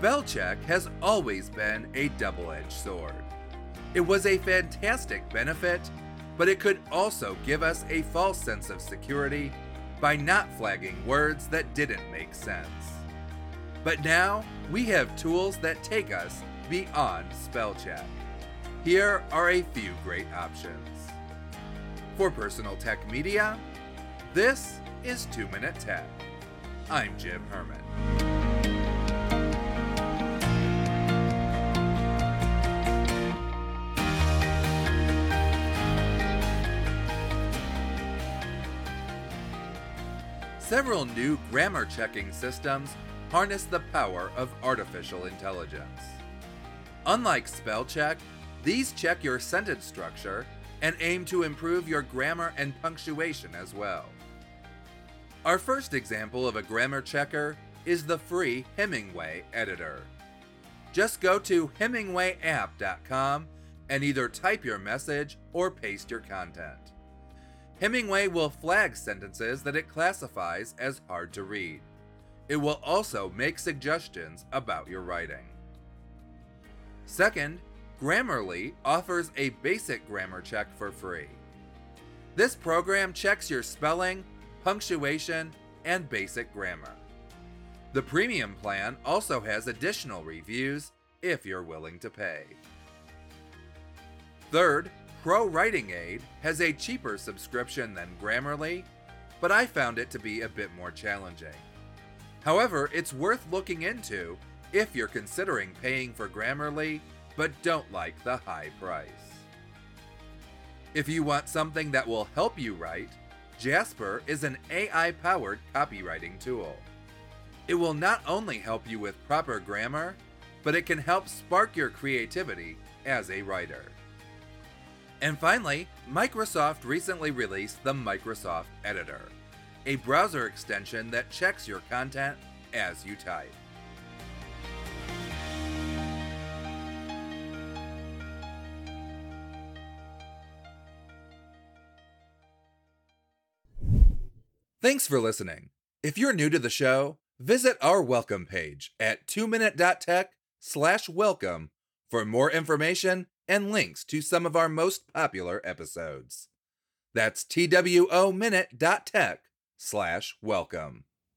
Spell check has always been a double edged sword. It was a fantastic benefit, but it could also give us a false sense of security by not flagging words that didn't make sense. But now we have tools that take us beyond spell check. Here are a few great options. For Personal Tech Media, this is 2 Minute Tech. I'm Jim Herman. Several new grammar checking systems harness the power of artificial intelligence. Unlike spell check, these check your sentence structure and aim to improve your grammar and punctuation as well. Our first example of a grammar checker is the free Hemingway editor. Just go to hemingwayapp.com and either type your message or paste your content. Hemingway will flag sentences that it classifies as hard to read. It will also make suggestions about your writing. Second, Grammarly offers a basic grammar check for free. This program checks your spelling, punctuation, and basic grammar. The premium plan also has additional reviews if you're willing to pay. Third, Pro Writing Aid has a cheaper subscription than Grammarly, but I found it to be a bit more challenging. However, it's worth looking into if you're considering paying for Grammarly but don't like the high price. If you want something that will help you write, Jasper is an AI powered copywriting tool. It will not only help you with proper grammar, but it can help spark your creativity as a writer. And finally, Microsoft recently released the Microsoft Editor, a browser extension that checks your content as you type. Thanks for listening. If you're new to the show, visit our welcome page at 2minute.tech slash welcome for more information and links to some of our most popular episodes. That's two minute.tech slash welcome.